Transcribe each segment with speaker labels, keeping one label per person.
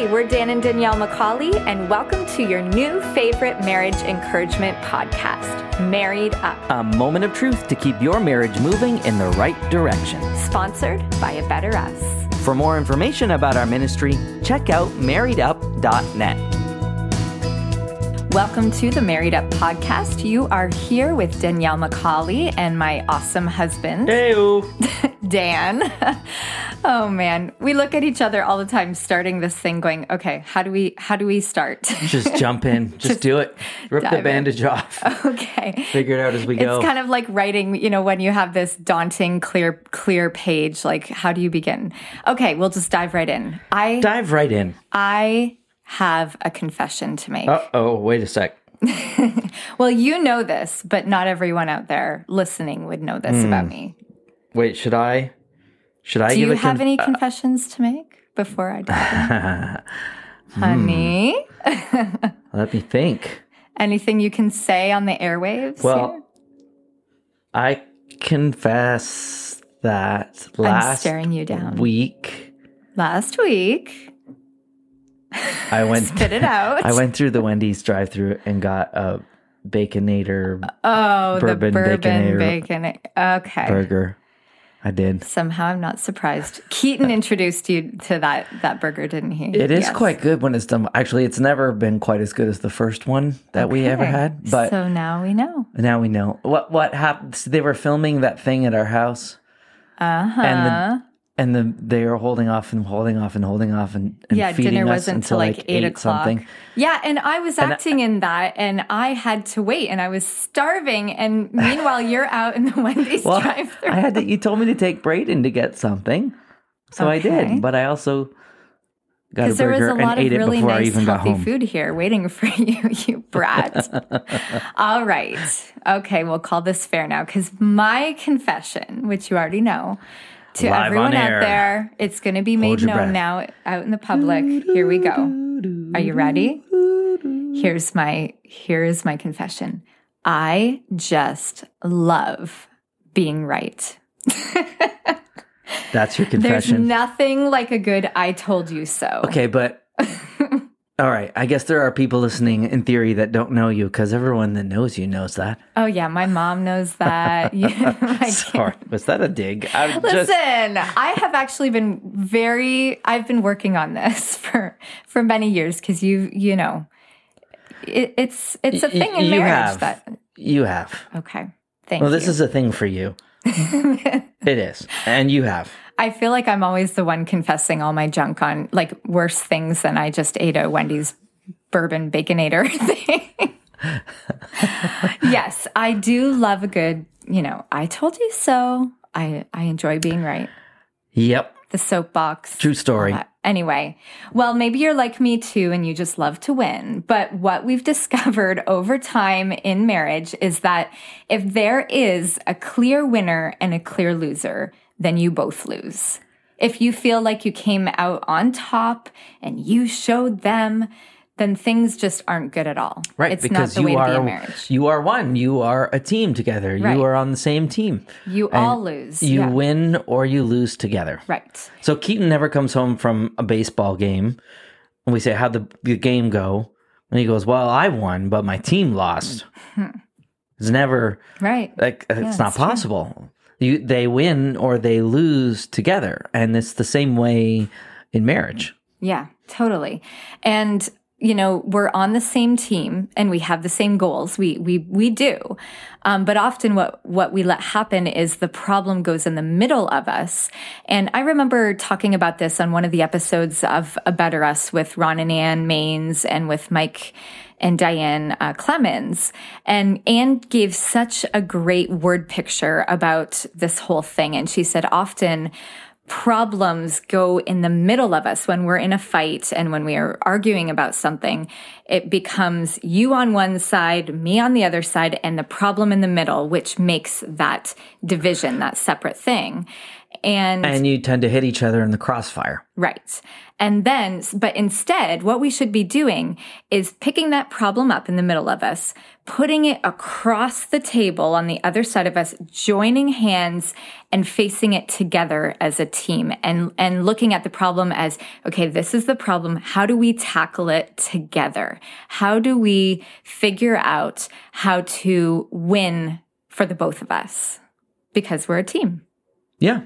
Speaker 1: Hey, we're Dan and Danielle Macaulay, and welcome to your new favorite marriage encouragement podcast, Married Up.
Speaker 2: A moment of truth to keep your marriage moving in the right direction.
Speaker 1: Sponsored by A Better Us.
Speaker 2: For more information about our ministry, check out marriedup.net.
Speaker 1: Welcome to the Married Up podcast. You are here with Danielle Macaulay and my awesome husband,
Speaker 2: Heyo.
Speaker 1: Dan. Oh man, we look at each other all the time starting this thing going, "Okay, how do we how do we start?"
Speaker 2: Just jump in. Just,
Speaker 1: Just
Speaker 2: do it. Rip the
Speaker 1: in.
Speaker 2: bandage off.
Speaker 1: okay.
Speaker 2: Figure it out as we go.
Speaker 1: It's kind of like writing, you know, when you have this daunting clear clear page, like how do you begin? Okay, we'll just dive right in. I
Speaker 2: Dive right in.
Speaker 1: I have a confession to make.
Speaker 2: Uh oh, wait a sec.
Speaker 1: Well, you know this, but not everyone out there listening would know this about me.
Speaker 2: Wait, should I? Should I
Speaker 1: Do you have
Speaker 2: conf-
Speaker 1: any uh, confessions to make before I dive in? Hmm. Honey,
Speaker 2: Let me think.
Speaker 1: anything you can say on the airwaves?
Speaker 2: Well,
Speaker 1: here?
Speaker 2: I confess that
Speaker 1: I'm
Speaker 2: last
Speaker 1: staring you down.
Speaker 2: week
Speaker 1: Last week,
Speaker 2: I went
Speaker 1: spit it out.
Speaker 2: I went through the Wendy's drive-through and got a baconator
Speaker 1: Oh,
Speaker 2: Bourbon
Speaker 1: the bourbon
Speaker 2: Baconator
Speaker 1: bacon. Okay.
Speaker 2: burger. I did.
Speaker 1: Somehow I'm not surprised. Keaton introduced you to that that burger, didn't he?
Speaker 2: It is
Speaker 1: Yes.
Speaker 2: quite good when it's done. Actually, it's never been quite as good as the first one that we ever had. But
Speaker 1: so now we know.
Speaker 2: now we know what what happened. They were filming that thing at our house,
Speaker 1: Uh huh.
Speaker 2: and the and the they are holding off and holding off and holding off and, and
Speaker 1: yeah,
Speaker 2: feeding
Speaker 1: dinner
Speaker 2: us
Speaker 1: wasn't
Speaker 2: until
Speaker 1: like eight, o'clock.
Speaker 2: something.
Speaker 1: Yeah, and I was acting in that, and I had to wait, and I was starving. And meanwhile, you're out in the Wendy's
Speaker 2: Well,
Speaker 1: drive-through.
Speaker 2: I had to. You told me to take Brayden to get something, so I did. But I also got a
Speaker 1: Because there was
Speaker 2: burger
Speaker 1: a lot
Speaker 2: and
Speaker 1: of
Speaker 2: ate it
Speaker 1: really
Speaker 2: before I even got home.
Speaker 1: food here waiting for you, you brat. All right. Okay, we'll call this fair now because my confession, which you already know, to
Speaker 2: Live
Speaker 1: everyone out there, it's going to be made known
Speaker 2: breath.
Speaker 1: now out in the public. Here we go. Are you ready? Here's my here's my confession. I just love being right.
Speaker 2: That's your confession.
Speaker 1: There's nothing like a good I told you so.
Speaker 2: Okay, but all right. I guess there are people listening in theory that don't know you because everyone that knows you knows that.
Speaker 1: Oh yeah, my mom knows that. Yeah,
Speaker 2: Sorry, was that a dig? I just
Speaker 1: Listen, I have actually been very I've been working on this for for many years because you you know it, it's it's a thing in
Speaker 2: you
Speaker 1: marriage
Speaker 2: have.
Speaker 1: that
Speaker 2: you have.
Speaker 1: okay. Thank
Speaker 2: Well,
Speaker 1: you.
Speaker 2: this is a thing for you. it is, and you have.
Speaker 1: I feel like I'm always the one confessing all my junk on like worse things than I just ate a Wendy's bourbon baconator thing. yes, I do love a good, you know, I told you so. I I enjoy being right.
Speaker 2: Yep,
Speaker 1: The soapbox.
Speaker 2: true story.
Speaker 1: Uh, Anyway, well, maybe you're like me too and you just love to win. But what we've discovered over time in marriage is that if there is a clear winner and a clear loser, then you both lose. If you feel like you came out on top and you showed them, then things just aren't good at all.
Speaker 2: Right,
Speaker 1: It's
Speaker 2: because
Speaker 1: not the
Speaker 2: you
Speaker 1: way to be
Speaker 2: are you are one. You are a team together.
Speaker 1: Right.
Speaker 2: You are on the same team.
Speaker 1: You all lose.
Speaker 2: You
Speaker 1: yeah.
Speaker 2: win or you lose together.
Speaker 1: Right.
Speaker 2: So Keaton never comes home from a baseball game, and we say, "How'd the, the game go?" And he goes, "Well, I won, but my team lost." it's never
Speaker 1: Right.
Speaker 2: like it's
Speaker 1: it's
Speaker 2: not
Speaker 1: true.
Speaker 2: possible. You they win or they lose together, and it's the same way in marriage.
Speaker 1: Yeah, totally. And you know, we're on the same team and we have the same goals. We we we do. Um, but often what what we let happen is the problem goes in the middle of us. And I remember talking about this on one of the episodes of A Better Us with Ron and Ann Mainse and with Mike and Diane uh, Clemens. And Anne gave such a great word picture about this whole thing. And she said often problems go in the middle of us when we're in a fight and when we are arguing about something. It becomes you on one side, me on the other side, and the problem in the middle, which makes that division, that separate thing. And,
Speaker 2: And you tend to hit each other in the crossfire.
Speaker 1: Right. And then, but instead, what we should be doing is picking that problem up in the middle of us, putting it across the table on the other side of us, joining hands and facing it together as a team and, and looking at the problem as, okay, this is the problem. How do we tackle it together? How do we figure out how to win for the both of us? Because we're a team.
Speaker 2: Yeah.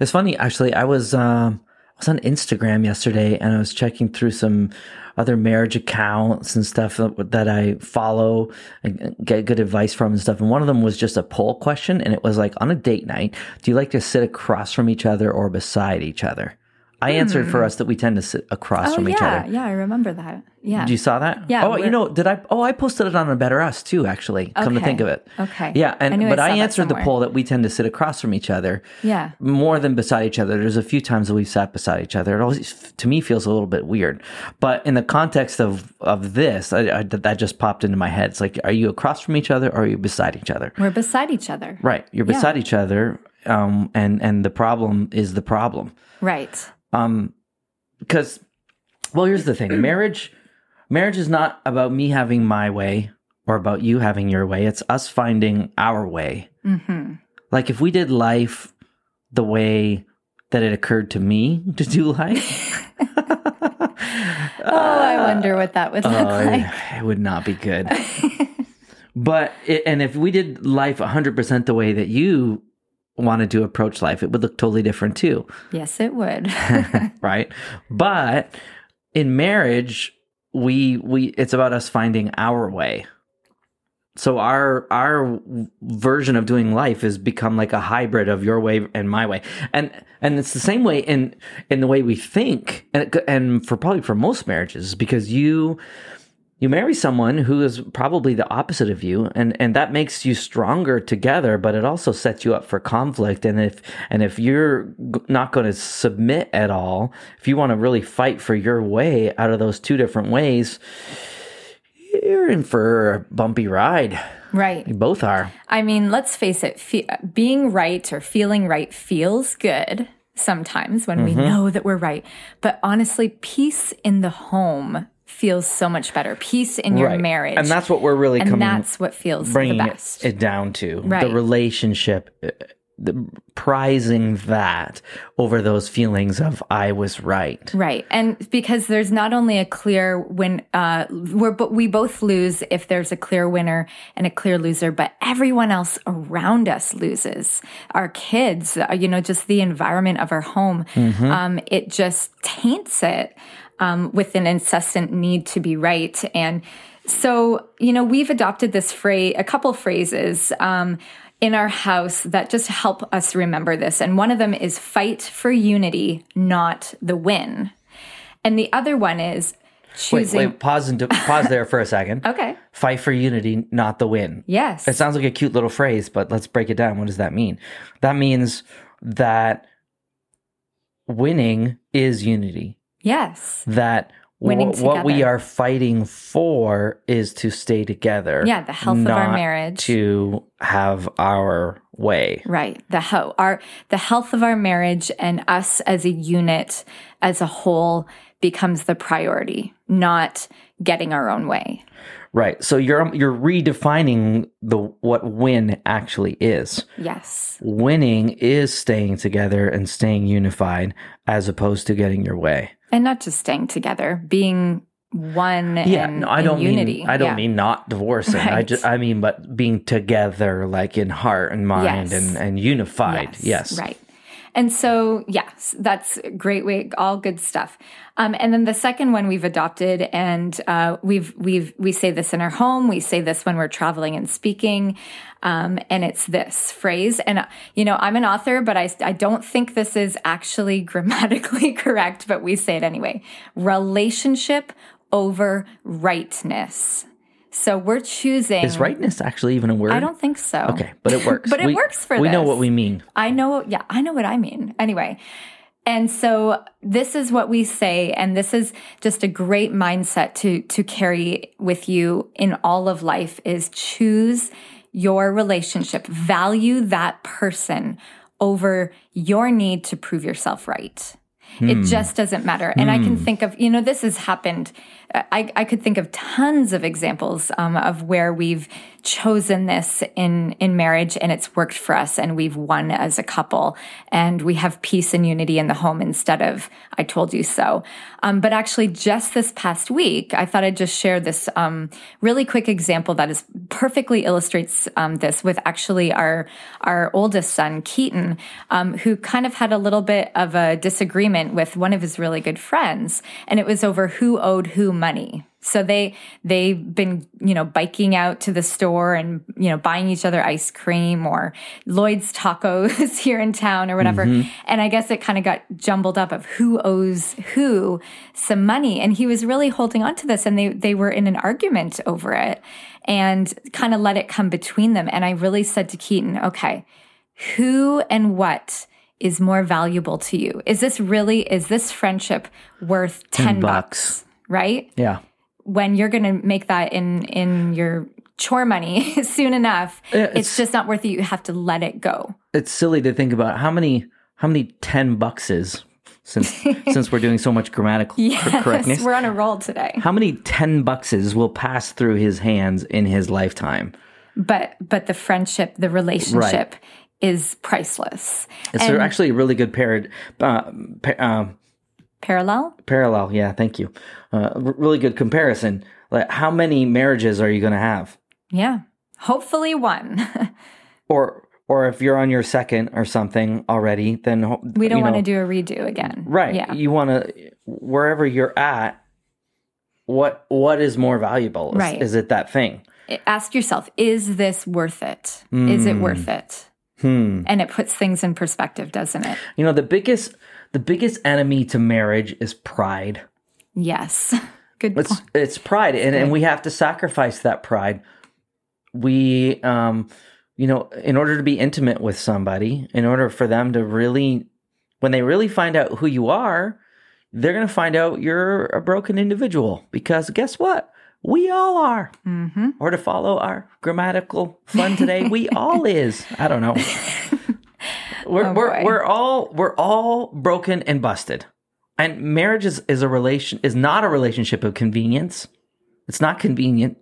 Speaker 2: It's funny, actually. I was um, I was on Instagram yesterday and I was checking through some other marriage accounts and stuff that I follow and get good advice from and stuff. And one of them was just a poll question, and it was like, on a date night, do you like to sit across from each other or beside each other? I answered for us that we tend to sit across
Speaker 1: Oh,
Speaker 2: from each
Speaker 1: yeah.
Speaker 2: other.
Speaker 1: Yeah, I remember that. Yeah.
Speaker 2: Did you saw that?
Speaker 1: Yeah,
Speaker 2: Oh, you know, did I? Oh, I posted it on a Better Us too. Actually, come to think of it.
Speaker 1: Okay.
Speaker 2: Yeah, and
Speaker 1: I
Speaker 2: but I answered the poll that we tend to sit across from each other.
Speaker 1: Yeah.
Speaker 2: More than beside each other. There's a few times that we've sat beside each other. It always, to me, feels a little bit weird. But in the context of of this, I, I, that just popped into my head. It's like, are you across from each other or are you beside each other?
Speaker 1: We're beside each other.
Speaker 2: Right. You're beside each other, um, and and the problem is the problem
Speaker 1: Right.
Speaker 2: Because well here's the thing marriage marriage is not about me having my way or about you having your way it's us finding our way
Speaker 1: Mm-hmm.
Speaker 2: like if we did life the way that it occurred to me to do life
Speaker 1: Oh, I wonder what that would look
Speaker 2: oh,
Speaker 1: like.
Speaker 2: it, it would not be good but it, and if we did life 100% the way that you wanted to approach life it would look totally different too
Speaker 1: Yes, it would.
Speaker 2: right? But in marriage, we we it's about us finding our way. So our our version of doing life has become like a hybrid of your way and my way, and and it's the same way in in the way we think, and and for probably for most marriages because you you marry someone who is probably the opposite of you and and that makes you stronger together but it also sets you up for conflict and if and if you're not going to submit at all if you want to really fight for your way out of those two different ways you're in for a bumpy ride
Speaker 1: right.
Speaker 2: you both are
Speaker 1: I mean, let's face it, fe- being right or feeling right feels good sometimes when we mm-hmm. know that we're right. But honestly, peace in the home feels so much better. Peace in your
Speaker 2: Right.
Speaker 1: marriage.
Speaker 2: and that's what we're really
Speaker 1: and
Speaker 2: coming
Speaker 1: that's what feels the
Speaker 2: bringing
Speaker 1: best.
Speaker 2: it down to
Speaker 1: Right.
Speaker 2: the relationship uh, the prizing that over those feelings of i was right
Speaker 1: Right. And because there's not only a clear win, uh, we're, but we both lose if there's a clear winner and a clear loser, but everyone else around us loses. Our kids, uh, you know, just the environment of our home, um, it just taints it um, with an incessant need to be right. And so, you know, we've adopted this phrase, a couple phrases. Um, in our house that just help us remember this. And one of them is fight for unity, not the win. And the other one is
Speaker 2: wait
Speaker 1: choosing.
Speaker 2: wait pause and pause there for a second
Speaker 1: Okay.
Speaker 2: fight for unity not the win
Speaker 1: Yes.
Speaker 2: it sounds like a cute little phrase but let's break it down what does that mean that means that winning is unity
Speaker 1: yes.
Speaker 2: that wh- what we are fighting for is to stay together
Speaker 1: Yeah, the health of our marriage.
Speaker 2: to have our way
Speaker 1: Right. The ho- our the health of our marriage and us as a unit, as a whole, becomes the priority, not getting our own way.
Speaker 2: right so you're um, you're redefining the what win actually is
Speaker 1: Yes.
Speaker 2: winning is staying together and staying unified as opposed to getting your way
Speaker 1: And not just staying together, being one
Speaker 2: yeah
Speaker 1: and
Speaker 2: no, i don't
Speaker 1: unity.
Speaker 2: mean i don't
Speaker 1: Yeah.
Speaker 2: mean not divorcing i just i mean but being together like in heart and mind
Speaker 1: Yes.
Speaker 2: and and unified yes,
Speaker 1: Right. And so, yes, that's great way, all good stuff. Um, and then the second one we've adopted, and uh, we've we've we say this in our home. We say this when we're traveling and speaking, um, and it's this phrase. And uh, you know, I'm an author, but I I don't think this is actually grammatically correct, but we say it anyway. Relationship over rightness. So we're choosing.
Speaker 2: is rightness actually even a word
Speaker 1: I don't think so.
Speaker 2: okay but it works
Speaker 1: But it
Speaker 2: We-
Speaker 1: works for them.
Speaker 2: we know what we mean
Speaker 1: I know, yeah, I know what I mean. Anyway, and so this is what we say, and this is just a great mindset to to carry with you in all of life is choose your relationship, value that person over your need to prove yourself right. It just doesn't matter. And I can think of, you know, this has happened. I, I could think of tons of examples um, of where we've chosen this in in marriage and it's worked for us and we've won as a couple and we have peace and unity in the home instead of I told you so. Um, but actually, just this past week, I thought I'd just share this um, really quick example that is perfectly illustrates um, this with actually our our oldest son Keaton, um, who kind of had a little bit of a disagreement with one of his really good friends, and it was over who owed who money. So they they've been you know biking out to the store and you know buying each other ice cream or Lloyd's tacos here in town or whatever. Mm-hmm. And I guess it kind of got jumbled up of who owes who some money. And he was really holding on to this, and they they were in an argument over it, and kind of let it come between them. And I really said to Keaton, okay, who and what is more valuable to you? Is this really is this friendship worth ten
Speaker 2: bucks.
Speaker 1: bucks? Right
Speaker 2: Yeah.
Speaker 1: when you're going to make that in in your chore money soon enough it's,
Speaker 2: it's-
Speaker 1: just not worth it you have to let it go
Speaker 2: It's silly to think about how many how many 10 buckses since since we're doing so much grammatical
Speaker 1: yes
Speaker 2: correctness.
Speaker 1: we're on a roll today
Speaker 2: How many 10 buckses will pass through his hands in his lifetime?
Speaker 1: but but the friendship the relationship is priceless
Speaker 2: It's
Speaker 1: And-
Speaker 2: actually a really good par- uh, pa- uh,
Speaker 1: parallel
Speaker 2: parallel. Yeah, thank you. Uh, r- really good comparison. Like, how many marriages are you going to have?
Speaker 1: yeah hopefully one
Speaker 2: Or, or if you're on your second or something already, then ho-
Speaker 1: we don't want to do a redo again
Speaker 2: right.
Speaker 1: yeah
Speaker 2: You want to wherever you're at. What what is more valuable? Is,
Speaker 1: Right.
Speaker 2: is it that thing?
Speaker 1: ask yourself is this worth it is it worth it
Speaker 2: Hmm.
Speaker 1: and it puts things in perspective doesn't it
Speaker 2: You know the biggest the biggest enemy to marriage is pride.
Speaker 1: yes good
Speaker 2: It's
Speaker 1: point
Speaker 2: it's pride, and, and we have to sacrifice that pride. We, um, you know, in order to be intimate with somebody, in order for them to really, when they really find out who you are, they're going to find out you're a broken individual. Because guess what? We all are.
Speaker 1: hmm
Speaker 2: Or to follow our grammatical fun today, we all is. I don't know. We're
Speaker 1: Oh,
Speaker 2: we're we're all we're all broken and busted. And marriage is, is a relation is not a relationship of convenience. It's not convenient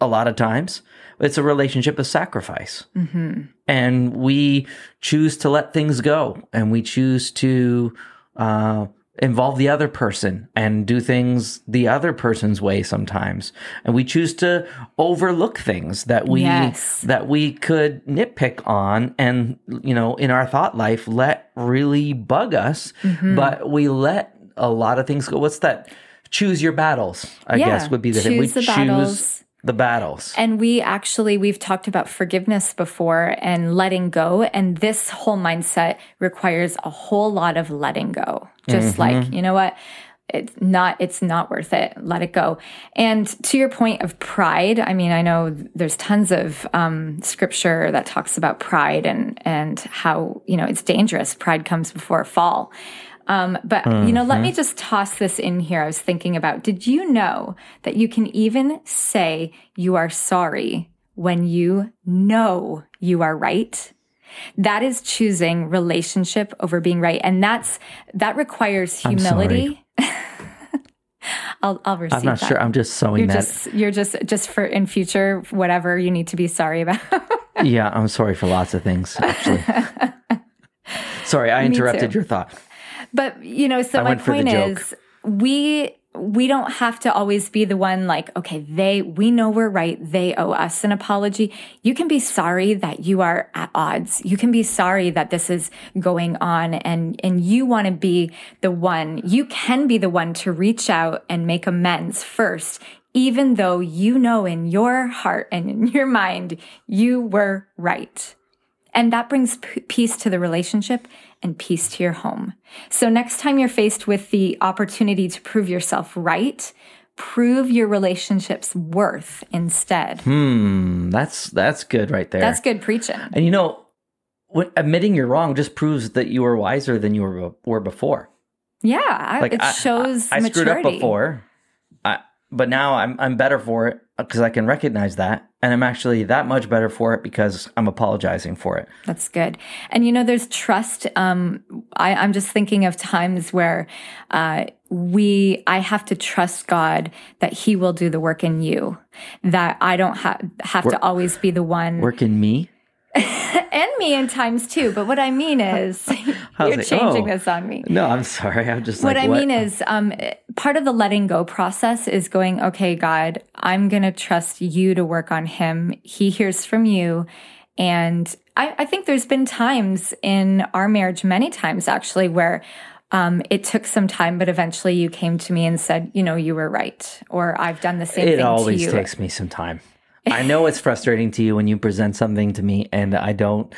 Speaker 2: a lot of times. It's a relationship of sacrifice.
Speaker 1: hmm
Speaker 2: And we choose to let things go and we choose to uh, involve the other person and do things the other person's way sometimes. And we choose to overlook things that we
Speaker 1: Yes.
Speaker 2: that we could nitpick on and you know in our thought life let really bug us,
Speaker 1: Mm-hmm.
Speaker 2: but we let a lot of things go. What's that? Choose your battles, I
Speaker 1: Yeah.
Speaker 2: guess would be the thing. We
Speaker 1: Choose the
Speaker 2: choose
Speaker 1: battles.
Speaker 2: The battles.
Speaker 1: And we actually, we've talked about forgiveness before and letting go. And this whole mindset requires a whole lot of letting go. Just like, you know what? It's not, it's not worth it. Let it go. And to your point of pride, I mean, I know there's tons of um, scripture that talks about pride and, and how, you know, it's dangerous. Pride comes before a fall. Um, but you know, let me just toss this in here. I was thinking about, did you know that you can even say you are sorry when you know you are right? That is choosing relationship over being right. And that's, that requires humility. I'll, I'll receive
Speaker 2: I'm not
Speaker 1: that.
Speaker 2: sure. I'm just sewing
Speaker 1: You're
Speaker 2: that.
Speaker 1: just, you're just, just for in future, whatever you need to be sorry about.
Speaker 2: Yeah, I'm sorry for lots of things, actually. sorry, I interrupted your thought.
Speaker 1: But you know, so
Speaker 2: I
Speaker 1: my
Speaker 2: went for the
Speaker 1: point is we we don't have to always be the one like, okay, they we know we're right, they owe us an apology. You can be sorry that you are at odds. You can be sorry that this is going on and and you want to be the one. You can be the one to reach out and make amends first. Even though you know in your heart and in your mind you were right. And that brings p- peace to the relationship and peace to your home. So next time you're faced with the opportunity to prove yourself right, prove your relationship's worth instead.
Speaker 2: Hmm, that's that's good right there.
Speaker 1: That's good preaching.
Speaker 2: and you know, when, admitting you're wrong just proves that you were wiser than you were, were before.
Speaker 1: Yeah,
Speaker 2: Like
Speaker 1: it
Speaker 2: I-
Speaker 1: shows
Speaker 2: I, I screwed up
Speaker 1: maturity.
Speaker 2: before, I, but now I'm I'm better for it because I can recognize that, and I'm actually that much better for it because I'm apologizing for it.
Speaker 1: That's good. And you know, there's trust. Um, I, I'm just thinking of times where uh, we, I have to trust God that He will do the work in you. That I don't ha- have to always be the one
Speaker 2: Work in me.
Speaker 1: and me in times too. But what I mean is,
Speaker 2: I
Speaker 1: you're
Speaker 2: like,
Speaker 1: changing
Speaker 2: oh.
Speaker 1: this on me.
Speaker 2: No, I'm sorry. I'm just
Speaker 1: What
Speaker 2: like
Speaker 1: I mean is, um, part of the letting go process is going, okay, God, I'm going to trust you to work on him. He hears from you. And I, I think there's been times in our marriage, many times actually, where um, it took some time, but eventually you came to me and said, you know, you were right, or I've done the same
Speaker 2: it
Speaker 1: thing
Speaker 2: always
Speaker 1: to you.
Speaker 2: takes me some time. I know it's frustrating to you when you present something to me and I don't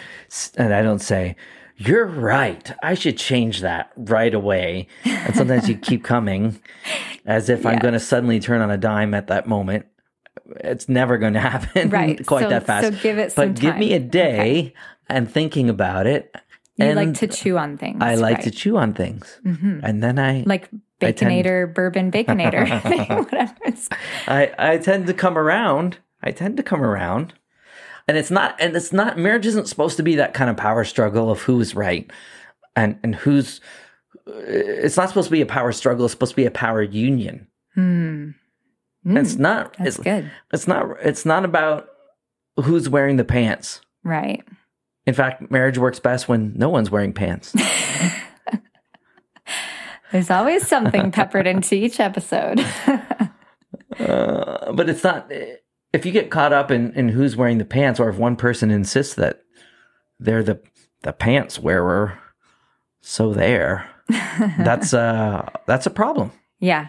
Speaker 2: and I don't say you're right. I should change that right away. And sometimes you keep coming as if I'm going to suddenly turn on a dime at that moment. It's never going to happen
Speaker 1: Right.
Speaker 2: quite
Speaker 1: So-
Speaker 2: that fast.
Speaker 1: so give it some
Speaker 2: but give me a day and thinking about it.
Speaker 1: you
Speaker 2: and
Speaker 1: like to chew on things.
Speaker 2: I like
Speaker 1: right?
Speaker 2: to chew on things.
Speaker 1: Mhm.
Speaker 2: And then I
Speaker 1: like
Speaker 2: I tend-
Speaker 1: baconator, bourbon baconator, whatever. It's,
Speaker 2: I, I tend to come around. I tend to come around. And it's not and it's not marriage isn't supposed to be that kind of power struggle of who's right and and who's it's not supposed to be a power struggle, it's supposed to be a power union.
Speaker 1: hmm. Mm,
Speaker 2: It's not
Speaker 1: that's
Speaker 2: it's,
Speaker 1: good.
Speaker 2: it's not it's not about who's wearing the pants.
Speaker 1: Right.
Speaker 2: In fact, marriage works best when no one's wearing pants.
Speaker 1: There's always something peppered into each episode.
Speaker 2: Uh, but it's not if you get caught up in, in who's wearing the pants or if one person insists that they're the the pants wearer so there that's uh that's a problem
Speaker 1: yeah.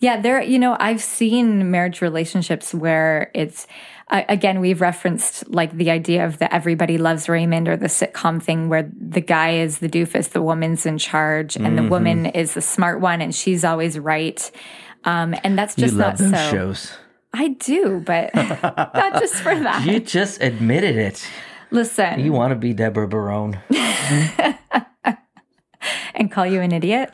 Speaker 1: Yeah, there, you know, I've seen marriage relationships where it's, uh, again, we've referenced like the idea of the everybody loves Raymond or the sitcom thing where the guy is the doofus, the woman's in charge, and the woman is the smart one and she's always right. Um, and that's just
Speaker 2: you
Speaker 1: not so.
Speaker 2: shows
Speaker 1: I do, but not just for that.
Speaker 2: you just admitted it
Speaker 1: Listen,
Speaker 2: you want to be Debra Barone
Speaker 1: and call you an idiot.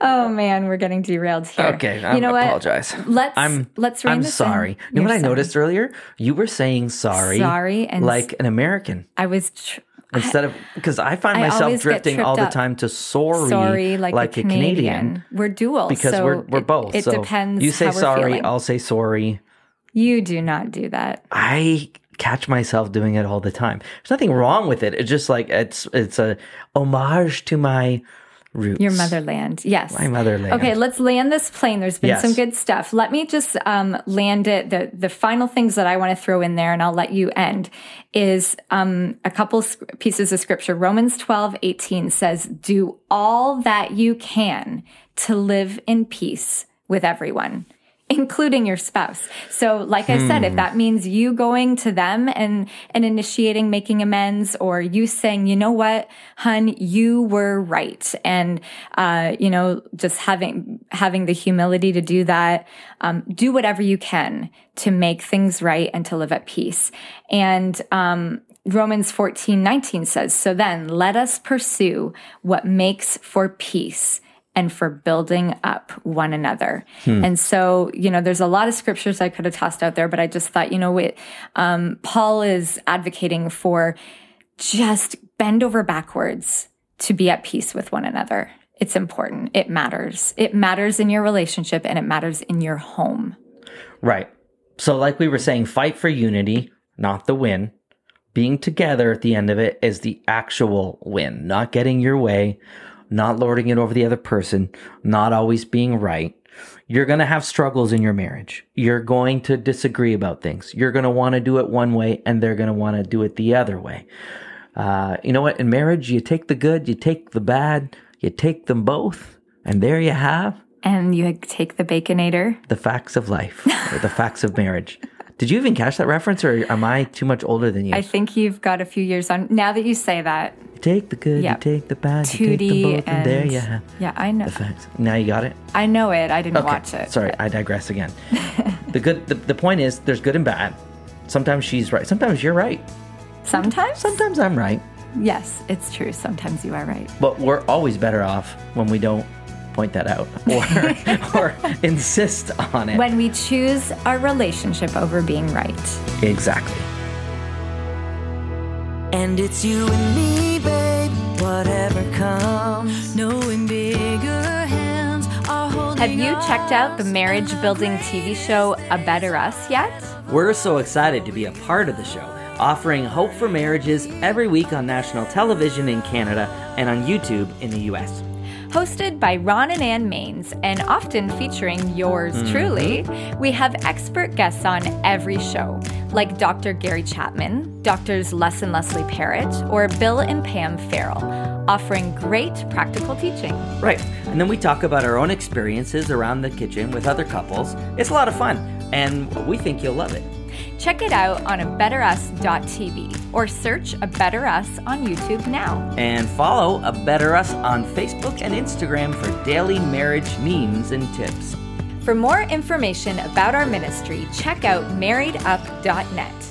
Speaker 1: oh man, we're getting derailed here.
Speaker 2: okay i
Speaker 1: you know what?
Speaker 2: apologize
Speaker 1: Let's
Speaker 2: i'm
Speaker 1: let's
Speaker 2: i'm sorry
Speaker 1: in.
Speaker 2: you know
Speaker 1: You're
Speaker 2: what i
Speaker 1: sorry.
Speaker 2: noticed earlier you were saying sorry
Speaker 1: Sorry and
Speaker 2: like an american
Speaker 1: I was tr-
Speaker 2: instead of because i find
Speaker 1: I
Speaker 2: myself drifting all the time to sorry
Speaker 1: sorry like,
Speaker 2: like
Speaker 1: a, Canadian. We're dual
Speaker 2: because
Speaker 1: so
Speaker 2: we're we're
Speaker 1: it-
Speaker 2: both.
Speaker 1: It,
Speaker 2: so
Speaker 1: depends.
Speaker 2: You say sorry. I'll say sorry.
Speaker 1: You do not do that.
Speaker 2: I catch myself doing it all the time. There's nothing wrong with it. It's just like it's it's a homage to my roots.
Speaker 1: Your motherland, yes.
Speaker 2: My motherland.
Speaker 1: Okay, let's land this plane. There's been
Speaker 2: Yes.
Speaker 1: some good stuff. Let me just um, land it. The the final things that I want to throw in there, and I'll let you end, is um, a couple sc- pieces of scripture. Romans 12, 18 says, Do all that you can to live in peace with everyone. Including your spouse. So, like I said, if that means you going to them and and initiating making amends, or you saying, you know what, hun, you were right, and uh, you know, just having having the humility to do that, um, do whatever you can to make things right and to live at peace. And um, Romans 14, 19 says, So then let us pursue what makes for peace and for building up one another. And so, you know, there's a lot of scriptures I could have tossed out there, but I just thought, you know, it, um, Paul is advocating for just bend over backwards to be at peace with one another. It's important. It matters. It matters in your relationship and it matters in your home.
Speaker 2: Right. So, like we were saying, fight for unity, not the win. Being together at the end of it is the actual win, not getting your way, not lording it over the other person, not always being right. You're going to have struggles in your marriage. You're going to disagree about things. You're going to want to do it one way and they're going to want to do it the other way. Uh, you know what? In marriage, you take the good, you take the bad, you take them both, and there you have
Speaker 1: And you take the baconator.
Speaker 2: the facts of life or the facts of marriage. Did you even catch that reference, or am I too much older than you?
Speaker 1: I think you've got a few years on. Now that you say that,
Speaker 2: you take the good,
Speaker 1: Yeah.
Speaker 2: you take the bad, you take them both, and,
Speaker 1: and
Speaker 2: there you have
Speaker 1: yeah, I know.
Speaker 2: the facts. Now you got it.
Speaker 1: I know it. I didn't
Speaker 2: Okay,
Speaker 1: watch it.
Speaker 2: sorry, I digress again. the good, the, the point is, there's good and bad. Sometimes she's right. Sometimes you're right.
Speaker 1: Sometimes,
Speaker 2: Sometimes I'm right.
Speaker 1: yes, it's true. Sometimes you are right.
Speaker 2: But we're always better off when we don't point that out or or insist on it.
Speaker 1: When we choose our relationship over being right.
Speaker 2: exactly.
Speaker 3: And it's you and me, babe, whatever comes. Knowing bigger hands are holding
Speaker 1: Have you checked out the marriage building TV show A Better Us yet?
Speaker 2: We're so excited to be a part of the show, offering hope for marriages every week on national television in Canada and on YouTube in the US.
Speaker 1: Hosted by Ron and Ann Mainse and often featuring yours mm-hmm. truly, we have expert guests on every show, like Dr. Gary Chapman, Doctors Les and Leslie Parrott, or Bill and Pam Farrell, offering great practical teaching.
Speaker 2: Right. And then we talk about our own experiences around the kitchen with other couples. It's a lot of fun, and we think you'll love it.
Speaker 1: Check it out on a betterus.tv or search a Better Us on YouTube now.
Speaker 2: And follow A Better Us on Facebook and Instagram for daily marriage memes and tips.
Speaker 1: For more information about our ministry, check out marriedup.net.